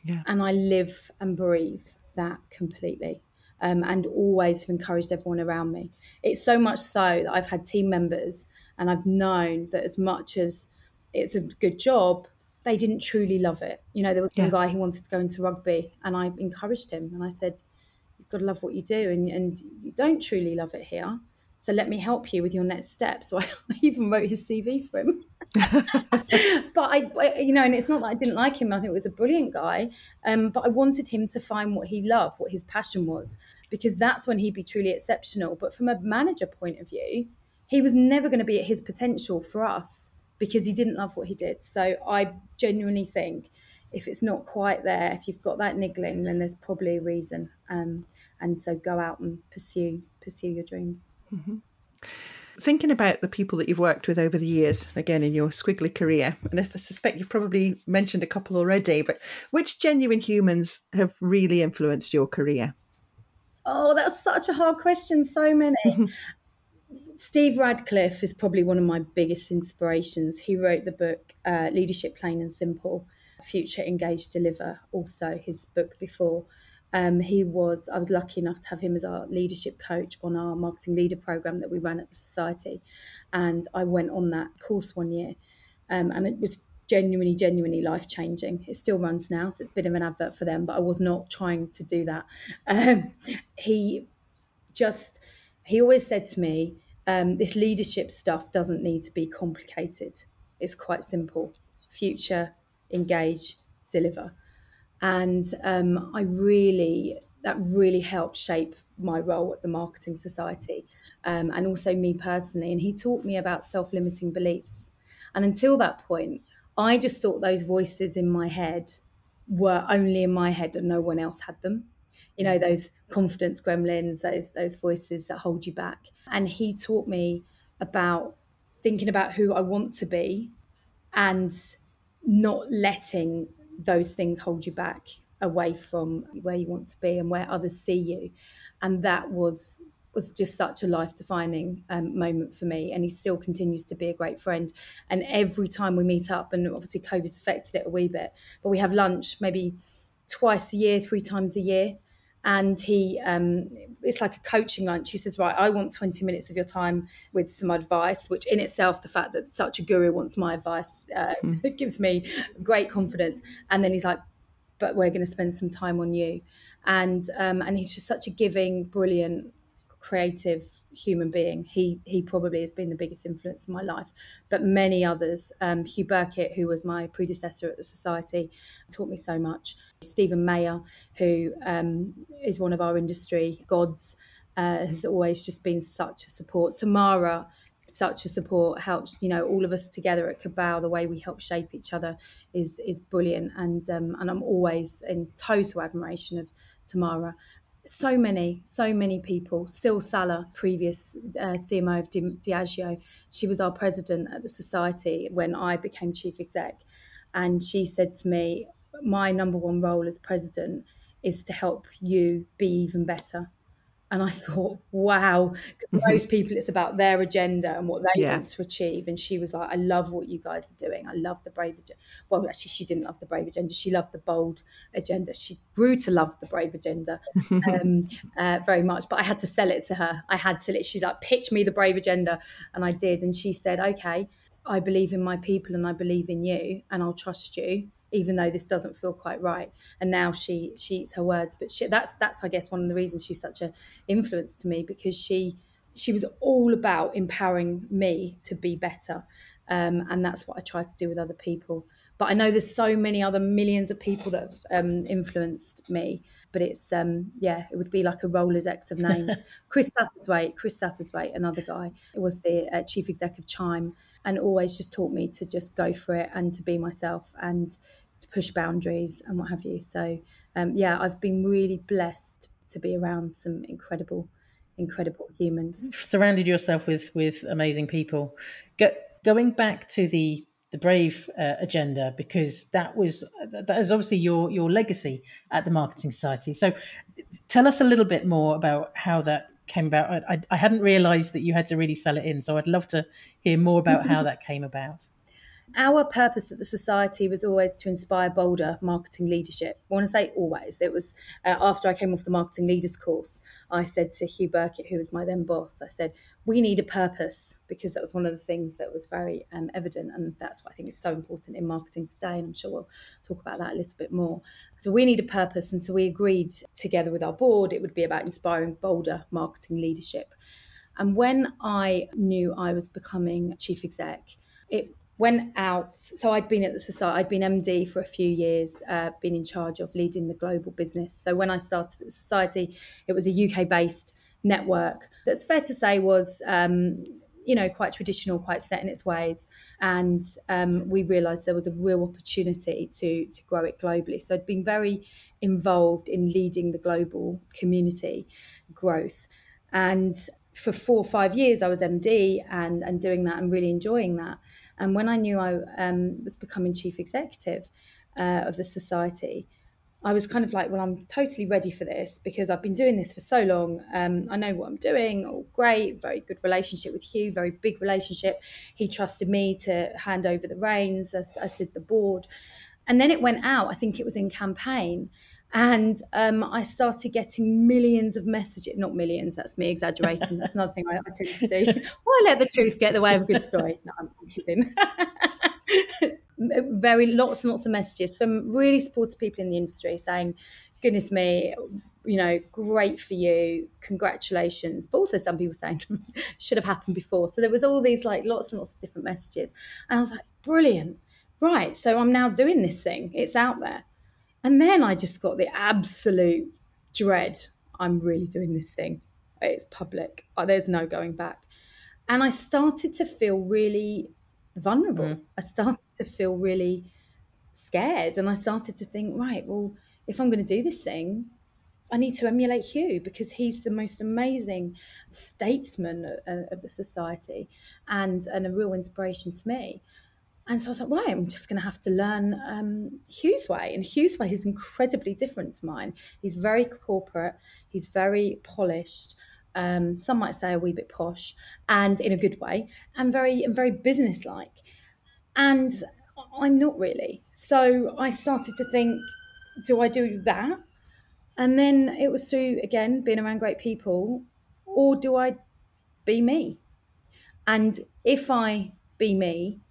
Yeah. And I live and breathe that completely. Um, and always have encouraged everyone around me. It's so much so that I've had team members and I've known that as much as it's a good job, they didn't truly love it. You know, there was yeah. one guy who wanted to go into rugby and I encouraged him and I said, You've got to love what you do and, and you don't truly love it here. So let me help you with your next step. So I even wrote his CV for him. but I, I, you know, and it's not that I didn't like him. I think it was a brilliant guy. Um, but I wanted him to find what he loved, what his passion was, because that's when he'd be truly exceptional. But from a manager point of view, he was never going to be at his potential for us because he didn't love what he did. So I genuinely think if it's not quite there, if you've got that niggling, then there's probably a reason. Um, and so go out and pursue pursue your dreams. Mm-hmm. Thinking about the people that you've worked with over the years, again in your squiggly career, and I suspect you've probably mentioned a couple already, but which genuine humans have really influenced your career? Oh, that's such a hard question. So many. Steve Radcliffe is probably one of my biggest inspirations. He wrote the book uh, Leadership Plain and Simple, Future Engage Deliver, also his book before. Um, he was, I was lucky enough to have him as our leadership coach on our marketing leader program that we ran at the society. And I went on that course one year. Um, and it was genuinely, genuinely life changing. It still runs now, so it's a bit of an advert for them, but I was not trying to do that. Um, he just, he always said to me, um, this leadership stuff doesn't need to be complicated. It's quite simple. Future, engage, deliver and um, I really that really helped shape my role at the Marketing Society, um, and also me personally. And he taught me about self-limiting beliefs. And until that point, I just thought those voices in my head were only in my head, and no one else had them. You know, those confidence gremlins, those those voices that hold you back. And he taught me about thinking about who I want to be, and not letting those things hold you back away from where you want to be and where others see you. And that was was just such a life defining um, moment for me. And he still continues to be a great friend. And every time we meet up and obviously covid's affected it a wee bit but we have lunch maybe twice a year three times a year and he um, it's like a coaching lunch he says right i want 20 minutes of your time with some advice which in itself the fact that such a guru wants my advice uh, mm. gives me great confidence and then he's like but we're going to spend some time on you and um, and he's just such a giving brilliant creative human being. He he probably has been the biggest influence in my life, but many others. Um, Hugh Burkitt, who was my predecessor at the society, taught me so much. Stephen Maher, who um, is one of our industry gods, uh, has always just been such a support. Tamara, such a support helps you know all of us together at Cabal the way we help shape each other is is brilliant and um, and I'm always in total admiration of Tamara so many, so many people. Syl Saller, previous uh, CMO of Di- Diageo, she was our president at the society when I became chief exec. And she said to me, My number one role as president is to help you be even better. And I thought, wow, most people, it's about their agenda and what they yeah. want to achieve. And she was like, I love what you guys are doing. I love the brave agenda. Well, actually, she didn't love the brave agenda. She loved the bold agenda. She grew to love the brave agenda um, uh, very much. But I had to sell it to her. I had to, she's like, pitch me the brave agenda. And I did. And she said, okay, I believe in my people and I believe in you and I'll trust you even though this doesn't feel quite right. And now she she eats her words. But she, that's that's I guess one of the reasons she's such an influence to me because she she was all about empowering me to be better, um, and that's what I try to do with other people. But I know there's so many other millions of people that have um, influenced me. But it's um, yeah, it would be like a Rolodex of names. Chris Satterthwaite, Chris Satterthwaite, another guy, it was the uh, chief executive Chime, and always just taught me to just go for it and to be myself and to push boundaries and what have you. So um, yeah, I've been really blessed to be around some incredible, incredible humans. Surrounded yourself with with amazing people. Go, going back to the the Brave uh, agenda because that was that is obviously your your legacy at the Marketing Society. So, tell us a little bit more about how that came about. I, I hadn't realised that you had to really sell it in, so I'd love to hear more about how that came about. Our purpose at the society was always to inspire bolder marketing leadership. I want to say always. It was uh, after I came off the marketing leaders course, I said to Hugh Burkitt, who was my then boss, I said, we need a purpose because that was one of the things that was very um, evident. And that's what I think is so important in marketing today. And I'm sure we'll talk about that a little bit more. So we need a purpose. And so we agreed together with our board, it would be about inspiring bolder marketing leadership. And when I knew I was becoming chief exec, it went out. So I'd been at the society, I'd been MD for a few years, uh, been in charge of leading the global business. So when I started the society, it was a UK based network that's fair to say was. Um, you know, quite traditional, quite set in its ways, and um, we realised there was a real opportunity to to grow it globally. So I'd been very involved in leading the global community growth, and for four or five years I was MD and and doing that and really enjoying that. And when I knew I um, was becoming chief executive uh, of the society, I was kind of like, well, I'm totally ready for this because I've been doing this for so long. Um, I know what I'm doing. All great, very good relationship with Hugh, very big relationship. He trusted me to hand over the reins, as, as did the board. And then it went out. I think it was in campaign, and um, I started getting millions of messages. Not millions, that's me exaggerating. That's another thing I, I tend to do. Why let the truth get the way of a good story? No, I'm kidding. Very lots and lots of messages from really supportive people in the industry saying, goodness me, you know, great for you, congratulations. But also some people saying should have happened before. So there was all these like lots and lots of different messages. And I was like, brilliant. Right. So I'm now doing this thing. It's out there. And then I just got the absolute dread I'm really doing this thing. It's public. Oh, there's no going back. And I started to feel really vulnerable. Mm. I started to feel really scared. And I started to think, right, well, if I'm going to do this thing, I need to emulate Hugh because he's the most amazing statesman of, of the society and, and a real inspiration to me. And so I was like, right, I'm just going to have to learn um, Hugh's way. And Hugh's way is incredibly different to mine. He's very corporate, he's very polished. Um, some might say a wee bit posh, and in a good way, and very and very businesslike. And I'm not really. So I started to think, do I do that? And then it was through again being around great people, or do I be me? And if I be me,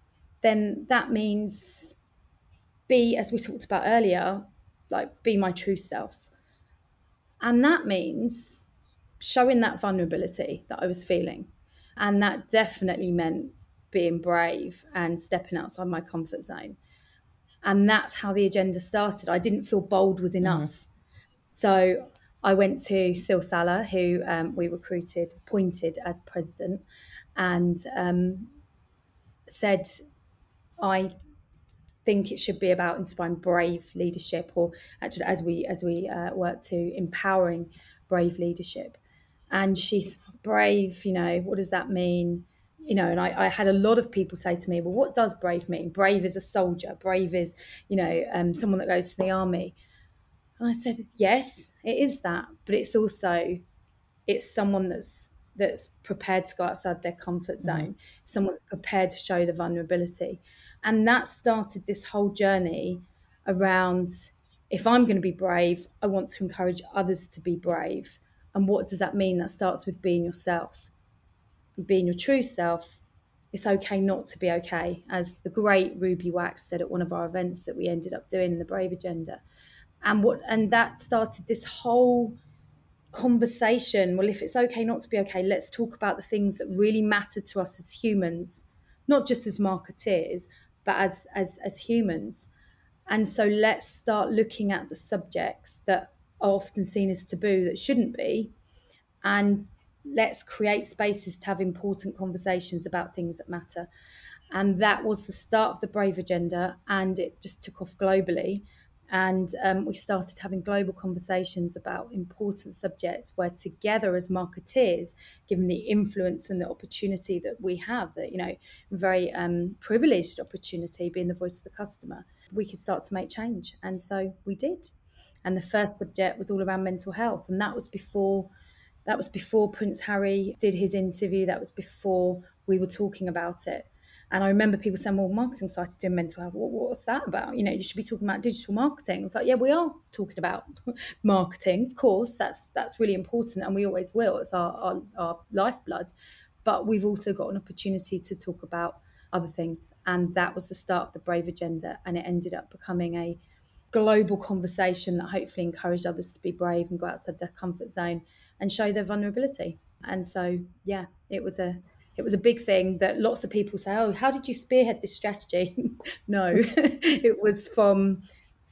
then that means be, as we talked about earlier, like be my true self. And that means showing that vulnerability that I was feeling. And that definitely meant being brave and stepping outside my comfort zone. And that's how the agenda started. I didn't feel bold was mm-hmm. enough. Mm. So I went to Syl Saller, who um, we recruited, appointed as president, and um, said, I think it should be about inspiring brave leadership, or actually, as we as we uh, work to empowering brave leadership. And she's brave. You know, what does that mean? You know, and I, I, had a lot of people say to me, "Well, what does brave mean? Brave is a soldier. Brave is, you know, um, someone that goes to the army." And I said, "Yes, it is that, but it's also, it's someone that's that's prepared to go outside their comfort mm-hmm. zone, mm-hmm. someone that's prepared to show the vulnerability." And that started this whole journey around if I'm going to be brave, I want to encourage others to be brave. And what does that mean? That starts with being yourself, being your true self. It's okay not to be okay, as the great Ruby Wax said at one of our events that we ended up doing in the Brave Agenda. And what and that started this whole conversation. Well, if it's okay not to be okay, let's talk about the things that really matter to us as humans, not just as marketeers, but as as as humans. And so let's start looking at the subjects that are often seen as taboo that shouldn't be, and let's create spaces to have important conversations about things that matter. And that was the start of the Brave Agenda, and it just took off globally. And um, we started having global conversations about important subjects where, together as marketeers, given the influence and the opportunity that we have, that, you know, very um, privileged opportunity being the voice of the customer, we could start to make change. And so we did. And the first subject was all around mental health. And that was before. That was before Prince Harry did his interview. That was before we were talking about it. And I remember people saying, well, marketing sites doing mental health. What, what's that about? You know, you should be talking about digital marketing. I was like, yeah, we are talking about marketing. Of course, that's that's really important and we always will. It's our, our, our lifeblood. But we've also got an opportunity to talk about other things. And that was the start of the Brave Agenda. And it ended up becoming a global conversation that hopefully encouraged others to be brave and go outside their comfort zone and show their vulnerability. And so, yeah, it was a it was a big thing that lots of people say, "Oh, how did you spearhead this strategy?" no, it was from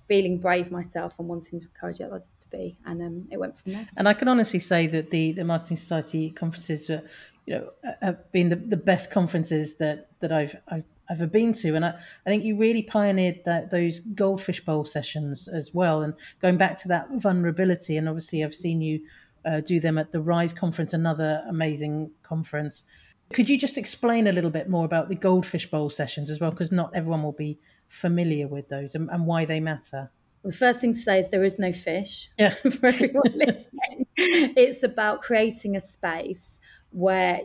feeling brave myself and wanting to encourage others to be, and um, it went from there. And I can honestly say that the the Marketing Society conferences, were, you know, have been the, the best conferences that that I've I've ever been to. And I, I think you really pioneered that those goldfish bowl sessions as well. And going back to that vulnerability, and obviously I've seen you uh, do them at the Rise conference, another amazing conference. Could you just explain a little bit more about the Goldfish Bowl sessions as well? Because not everyone will be familiar with those and, and why they matter. Well, the first thing to say is there is no fish yeah. for everyone listening. It's about creating a space where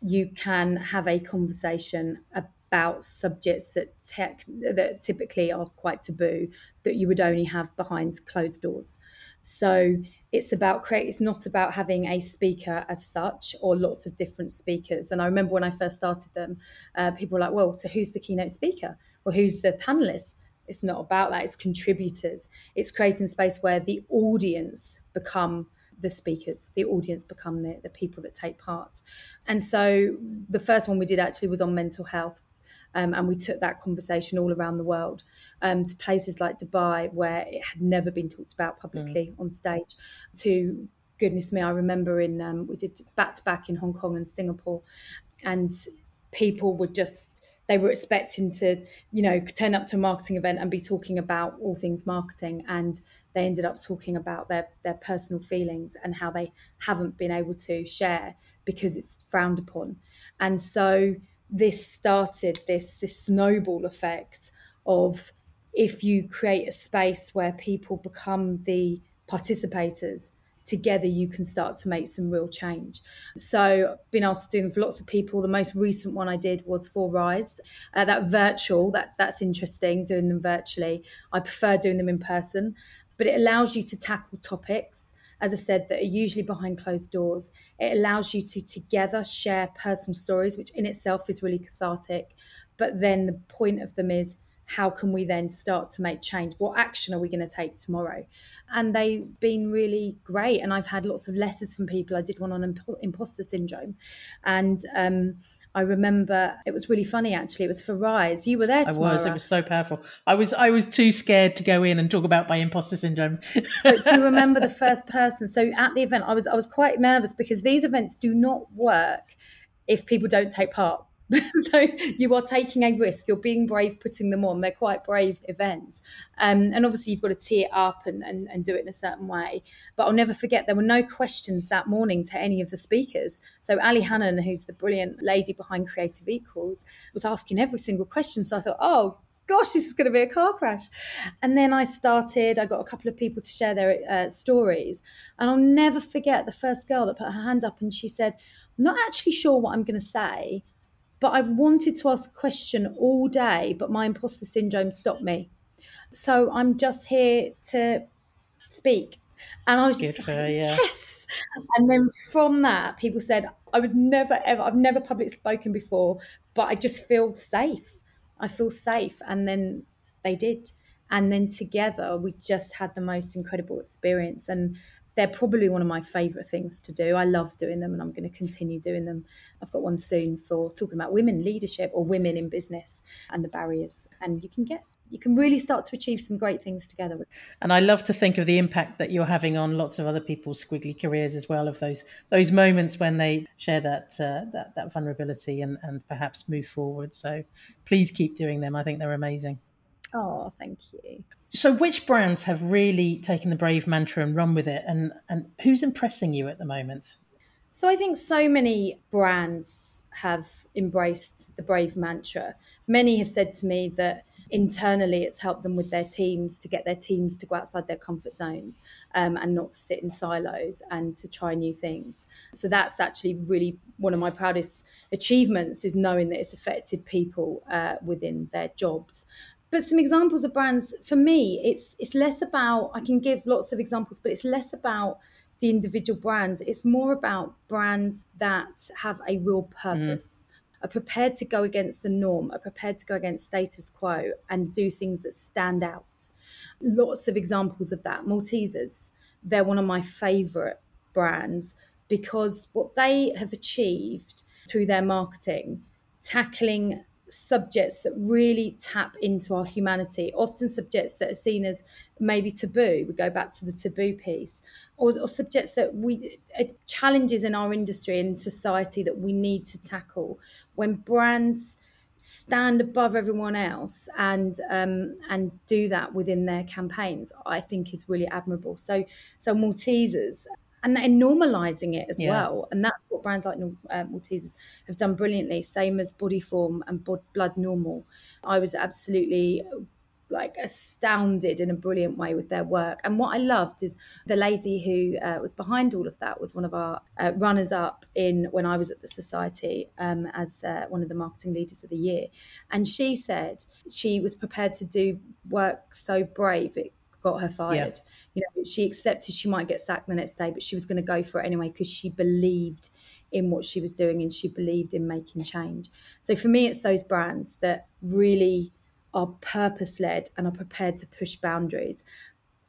you can have a conversation about subjects that tech that typically are quite taboo that you would only have behind closed doors. So it's about create it's not about having a speaker as such or lots of different speakers. And i remember when i first started them uh, people were like well so who's the keynote speaker? Or who's the panelist? It's not about that it's contributors. It's creating space where the audience become the speakers the audience become the, the people that take part. And so the first one we did actually was on mental health um, and we took that conversation all around the world um, to places like Dubai, where it had never been talked about publicly mm. on stage, to goodness me, I remember in um, we did back to back in Hong Kong and Singapore, and people were just they were expecting to you know turn up to a marketing event and be talking about all things marketing and they ended up talking about their their personal feelings and how they haven't been able to share because it's frowned upon and so this started this this snowball effect of if you create a space where people become the participators together you can start to make some real change. So I've been asked to do them for lots of people. The most recent one i did was for rise uh, that virtual that that's interesting doing them virtually. I prefer doing them in person but it allows you to tackle topics as I said, that are usually behind closed doors. It allows you to together share personal stories, which in itself is really cathartic. But then the point of them is how can we then start to make change? What action are we going to take tomorrow? And they've been really great. And I've had lots of letters from people. I did one on imposter syndrome. And um, I remember it was really funny actually. It was for Rise. You were there. Tomorrow. I was. It was so powerful. I was. I was too scared to go in and talk about my imposter syndrome. but you remember the first person. So at the event, I was. I was quite nervous because these events do not work if people don't take part so you are taking a risk. You're being brave putting them on. They're quite brave events. Um, and obviously, you've got to tee it up and, and, and do it in a certain way. But I'll never forget, there were no questions that morning to any of the speakers. So Ali Hanan, who's the brilliant lady behind Creative Equals, was asking every single question. So I thought, oh, gosh, this is going to be a car crash. And then I started, I got a couple of people to share their uh, stories. And I'll never forget the first girl that put her hand up and she said, I'm not actually sure what I'm going to say, but I've wanted to ask a question all day, but my imposter syndrome stopped me. So I'm just here to speak. And I was Good just like, her, yeah. yes. And then from that, people said, I was never, ever, I've never publicly spoken before, but I just feel safe. I feel safe. And then they did. And then together, we just had the most incredible experience. And they're probably one of my favorite things to do. I love doing them and I'm going to continue doing them. I've got one soon for talking about women leadership or women in business and the barriers. And you can get you can really start to achieve some great things together. And I love to think of the impact that you're having on lots of other people's squiggly careers as well. Of those those moments when they share that uh, that that vulnerability and and perhaps move forward. So please keep doing them. I think they're amazing. Oh, thank you. So, which brands have really taken the Brave mantra and run with it, and and who's impressing you at the moment? So I think so many brands have embraced the Brave mantra. Many have said to me that internally it's helped them with their teams to get their teams to go outside their comfort zones um, and not to sit in silos and to try new things. So that's actually really one of my proudest achievements is knowing that it's affected people uh, within their jobs but some examples of brands for me it's it's less about i can give lots of examples but it's less about the individual brand. It's more about brands that have a real purpose, mm. are prepared to go against the norm, are prepared to go against status quo and do things that stand out. Lots of examples of that. Maltesers, they're one of my favorite brands because what they have achieved through their marketing, tackling subjects that really tap into our humanity, often subjects that are seen as maybe taboo. We go back to the taboo piece, or, or subjects that we uh, challenges in our industry and society that we need to tackle. When brands stand above everyone else and um, and do that within their campaigns, I think is really admirable. So so Maltesers and normalizing it as yeah. well. And that's what brands like uh, Maltesers have done brilliantly. Same as Bodyform and Blood Normal. I was absolutely like astounded in a brilliant way with their work. And what I loved is the lady who uh, was behind all of that was one of our uh, runners up in when I was at the society um, as uh, one of the marketing leaders of the year. And she said she was prepared to do work so brave it got her fired. Yeah. You know, she accepted she might get sacked the next day, but she was going to go for it anyway because she believed in what she was doing and she believed in making change. So for me, it's those brands that really are purpose led and are prepared to push boundaries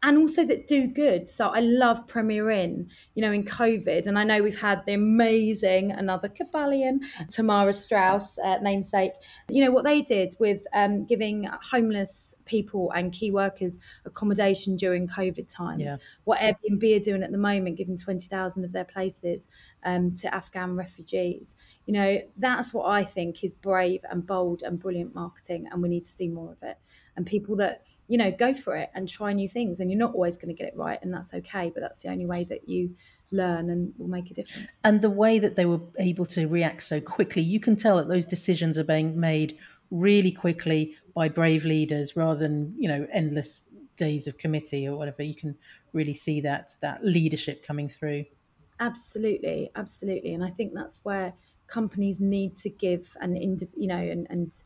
and also that do good. So I love Premier Inn, you know, in COVID. And I know we've had the amazing, another Cabalian, Tamara Strauss, uh, namesake, you know, what they did with um, giving homeless people and key workers accommodation during COVID times. Yeah. What Airbnb are doing at the moment, giving 20,000 of their places um, to Afghan refugees. You know, that's what I think is brave and bold and brilliant marketing. And we need to see more of it. And people that, you know, go for it and try new things. And you're not always going to get it right, and that's okay. But that's the only way that you learn and will make a difference. And the way that they were able to react so quickly, you can tell that those decisions are being made really quickly by brave leaders rather than, you know, endless days of committee or whatever. You can really see that that leadership coming through. Absolutely, absolutely. And I think that's where companies need to give and you know and, and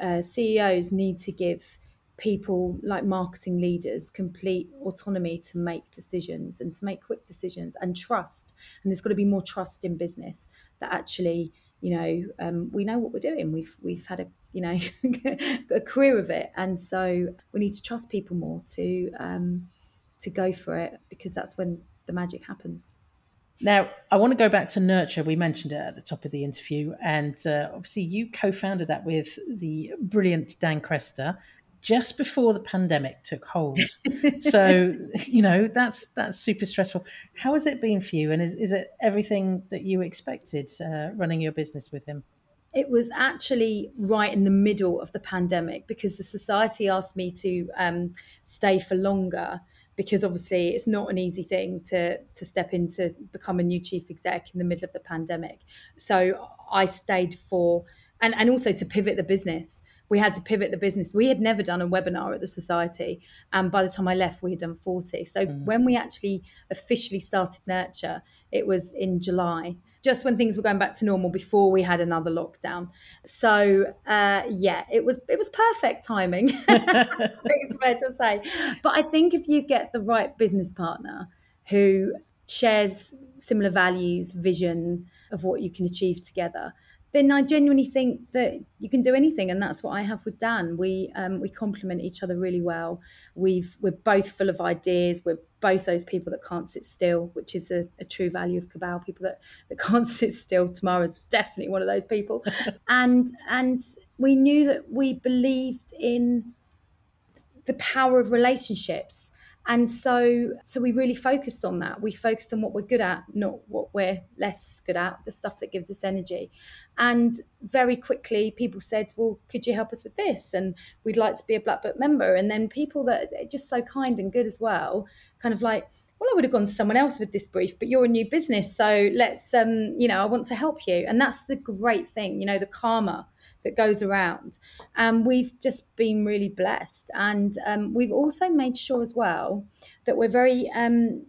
uh, CEOs need to give people like marketing leaders complete autonomy to make decisions and to make quick decisions and trust. And there's got to be more trust in business that actually you know um, we know what we're doing. We've we've had a you know a career of it. And so we need to trust people more to um, to go for it because that's when the magic happens. Now, I want to go back to Nurture. We mentioned it at the top of the interview. And uh, obviously, you co founded that with the brilliant Dan Crester just before the pandemic took hold. so, you know, that's that's super stressful. How has it been for you? And is, is it everything that you expected uh, running your business with him? It was actually right in the middle of the pandemic because the society asked me to um, stay for longer because obviously it's not an easy thing to to step into become a new chief exec in the middle of the pandemic. So I stayed for and and also to pivot the business we had to pivot the business. We had never done a webinar at the society. And by the time I left, we had done 40. So mm. when we actually officially started Nurture, it was in July, just when things were going back to normal before we had another lockdown. So uh, yeah, it was it was perfect timing. it's fair to say. But I think if you get the right business partner who shares similar values, vision of what you can achieve together, then I genuinely think that you can do anything, and that's what I have with Dan. We um, we complement each other really well. We've we're both full of ideas. We're both those people that can't sit still, which is a, a true value of Cabal. People that, that can't sit still. Tamara's definitely one of those people, and and we knew that we believed in the power of relationships and so so we really focused on that we focused on what we're good at not what we're less good at the stuff that gives us energy and very quickly people said well could you help us with this and we'd like to be a black book member and then people that are just so kind and good as well kind of like well, I would have gone to someone else with this brief, but you're a new business. So let's, um, you know, I want to help you. And that's the great thing, you know, the karma that goes around. And we've just been really blessed. And um, we've also made sure as well that we're very um,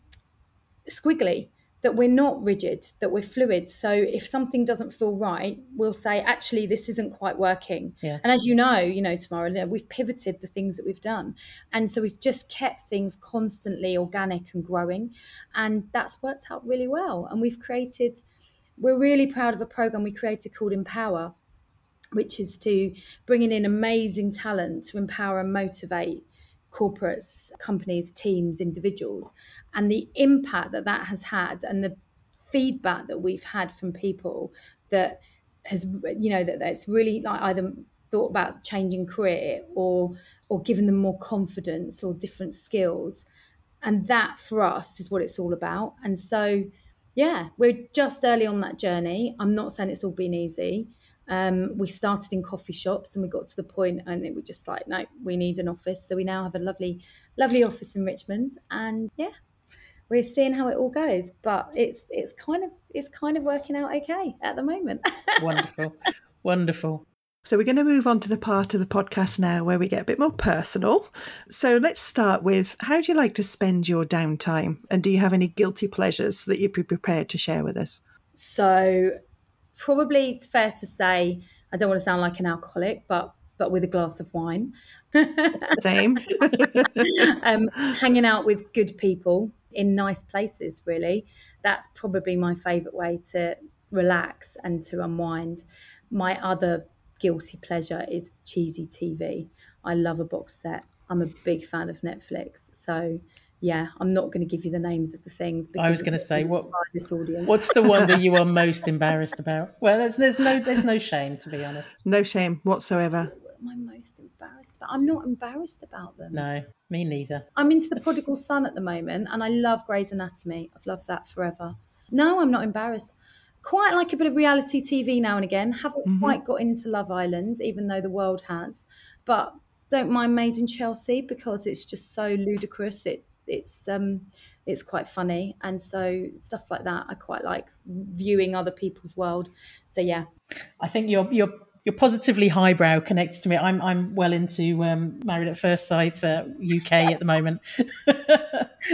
squiggly that we're not rigid, that we're fluid. So if something doesn't feel right, we'll say, actually, this isn't quite working. Yeah. And as you know, you know, Tamara, we've pivoted the things that we've done. And so we've just kept things constantly organic and growing. And that's worked out really well. And we've created, we're really proud of a program we created called Empower, which is to bringing in amazing talent to empower and motivate corporates, companies, teams, individuals, and the impact that that has had, and the feedback that we've had from people that has, you know, that that's really like either thought about changing career or or giving them more confidence or different skills, and that for us is what it's all about. And so, yeah, we're just early on that journey. I'm not saying it's all been easy. Um, we started in coffee shops and we got to the point and it was just like, no, we need an office. So we now have a lovely, lovely office in Richmond. And yeah, we're seeing how it all goes. But it's it's kind of it's kind of working out okay at the moment. Wonderful. Wonderful. So, we're going to move on to the part of the podcast now where we get a bit more personal. So, let's start with how do you like to spend your downtime? And do you have any guilty pleasures that you'd be prepared to share with us? So, probably it's fair to say I don't want to sound like an alcoholic, but but with a glass of wine. Same. um, hanging out with good people in nice places, really. That's probably my favourite way to relax and to unwind. My other guilty pleasure is cheesy TV. I love a box set. I'm a big fan of Netflix. So yeah, I'm not going to give you the names of the things. Because I was going to say what this audience. What's the one that you are most embarrassed about? Well, there's there's no there's no shame to be honest. No shame whatsoever. What am I most embarrassed about? I'm not embarrassed about them. No, me neither. I'm into the Prodigal Son at the moment, and I love Grey's Anatomy. I've loved that forever. No, I'm not embarrassed. Quite like a bit of reality TV now and again. Haven't mm-hmm. quite got into Love Island, even though the world has. But don't mind Made in Chelsea because it's just so ludicrous. It it's um it's quite funny and so stuff like that i quite like viewing other people's world so yeah i think you're you're you're positively highbrow connected to me. I'm I'm well into um, Married at First Sight uh, UK at the moment,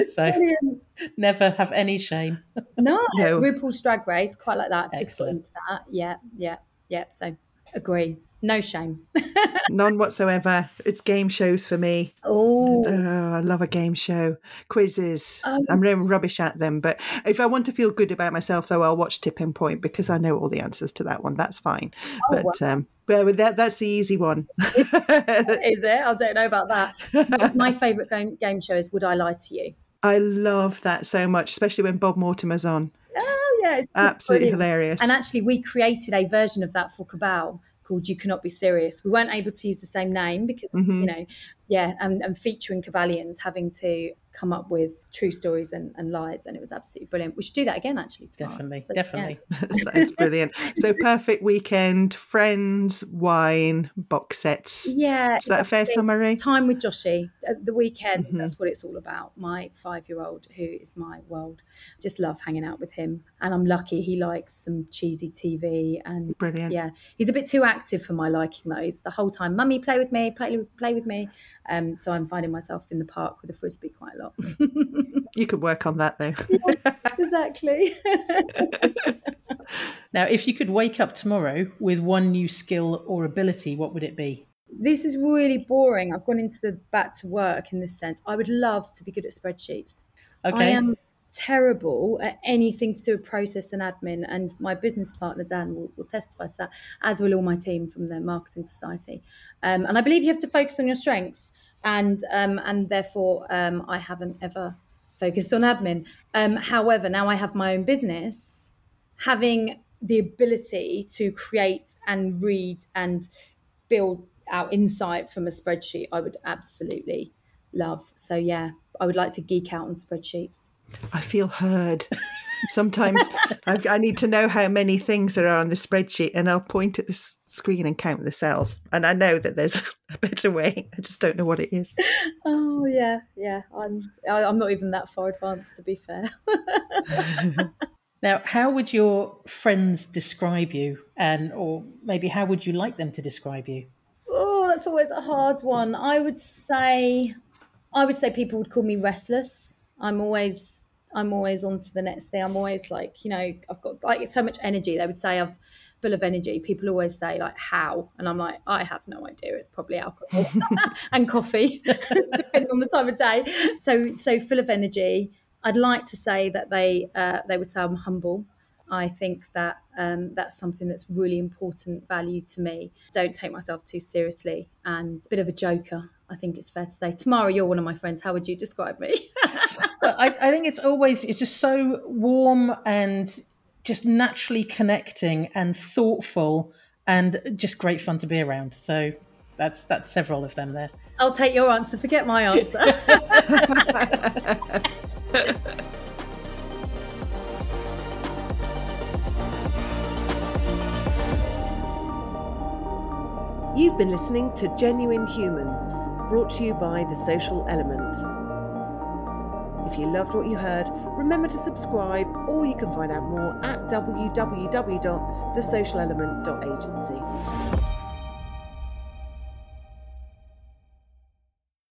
so Brilliant. never have any shame. no, no, RuPaul's Drag Race, quite like that. I've just got into that. Yeah, yeah, yeah. So agree. No shame. None whatsoever. It's game shows for me. Oh. oh I love a game show. Quizzes. Oh. I'm really rubbish at them. But if I want to feel good about myself, though, I'll watch Tipping Point because I know all the answers to that one. That's fine. Oh, but wow. um, but that, that's the easy one. is it? I don't know about that. My favourite game, game show is Would I Lie to You? I love that so much, especially when Bob Mortimer's on. Oh, yeah. It's absolutely brilliant. hilarious. And actually, we created a version of that for Cabal called You Cannot Be Serious. We weren't able to use the same name because, mm-hmm. you know, yeah, and, and featuring Cabalians having to come up with true stories and, and lies. And it was absolutely brilliant. We should do that again, actually. Tomorrow. Definitely, so, definitely. Yeah. Sounds brilliant. So, perfect weekend, friends, wine, box sets. Yeah. Is that a fair summary? Time with Joshi. the weekend, mm-hmm. that's what it's all about. My five year old, who is my world. Just love hanging out with him. And I'm lucky he likes some cheesy TV. And brilliant. Yeah. He's a bit too active for my liking, though. He's the whole time, Mummy, play with me, play, play with me. Um, so I'm finding myself in the park with a frisbee quite a lot. you could work on that though. yeah, exactly. now, if you could wake up tomorrow with one new skill or ability, what would it be? This is really boring. I've gone into the back to work in this sense. I would love to be good at spreadsheets. Okay. I am terrible at anything to do with process and admin. And my business partner, Dan, will, will testify to that, as will all my team from the Marketing Society. Um, and I believe you have to focus on your strengths. And, um, and therefore, um, I haven't ever focused on admin. Um, however, now I have my own business, having the ability to create and read and build out insight from a spreadsheet, I would absolutely love. So, yeah, I would like to geek out on spreadsheets. I feel heard. Sometimes I, I, need to know how many things there are on the spreadsheet, and I'll point at the screen and count the cells. And I know that there's a better way. I just don't know what it is. Oh yeah, yeah. I'm I'm not even that far advanced, to be fair. now, how would your friends describe you, and or maybe how would you like them to describe you? Oh, that's always a hard one. I would say, I would say people would call me restless. I'm always I'm always on to the next thing. I'm always like, you know, I've got like so much energy. They would say I'm full of energy. People always say like how, and I'm like, I have no idea. It's probably alcohol and coffee, depending on the time of day. So so full of energy. I'd like to say that they uh, they would say I'm humble. I think that um, that's something that's really important value to me. Don't take myself too seriously and a bit of a joker. I think it's fair to say. Tamara, you're one of my friends. How would you describe me? well, I, I think it's always it's just so warm and just naturally connecting and thoughtful and just great fun to be around. So that's that's several of them there. I'll take your answer. Forget my answer. You've been listening to Genuine Humans, brought to you by The Social Element. If you loved what you heard, remember to subscribe or you can find out more at www.thesocialelement.agency.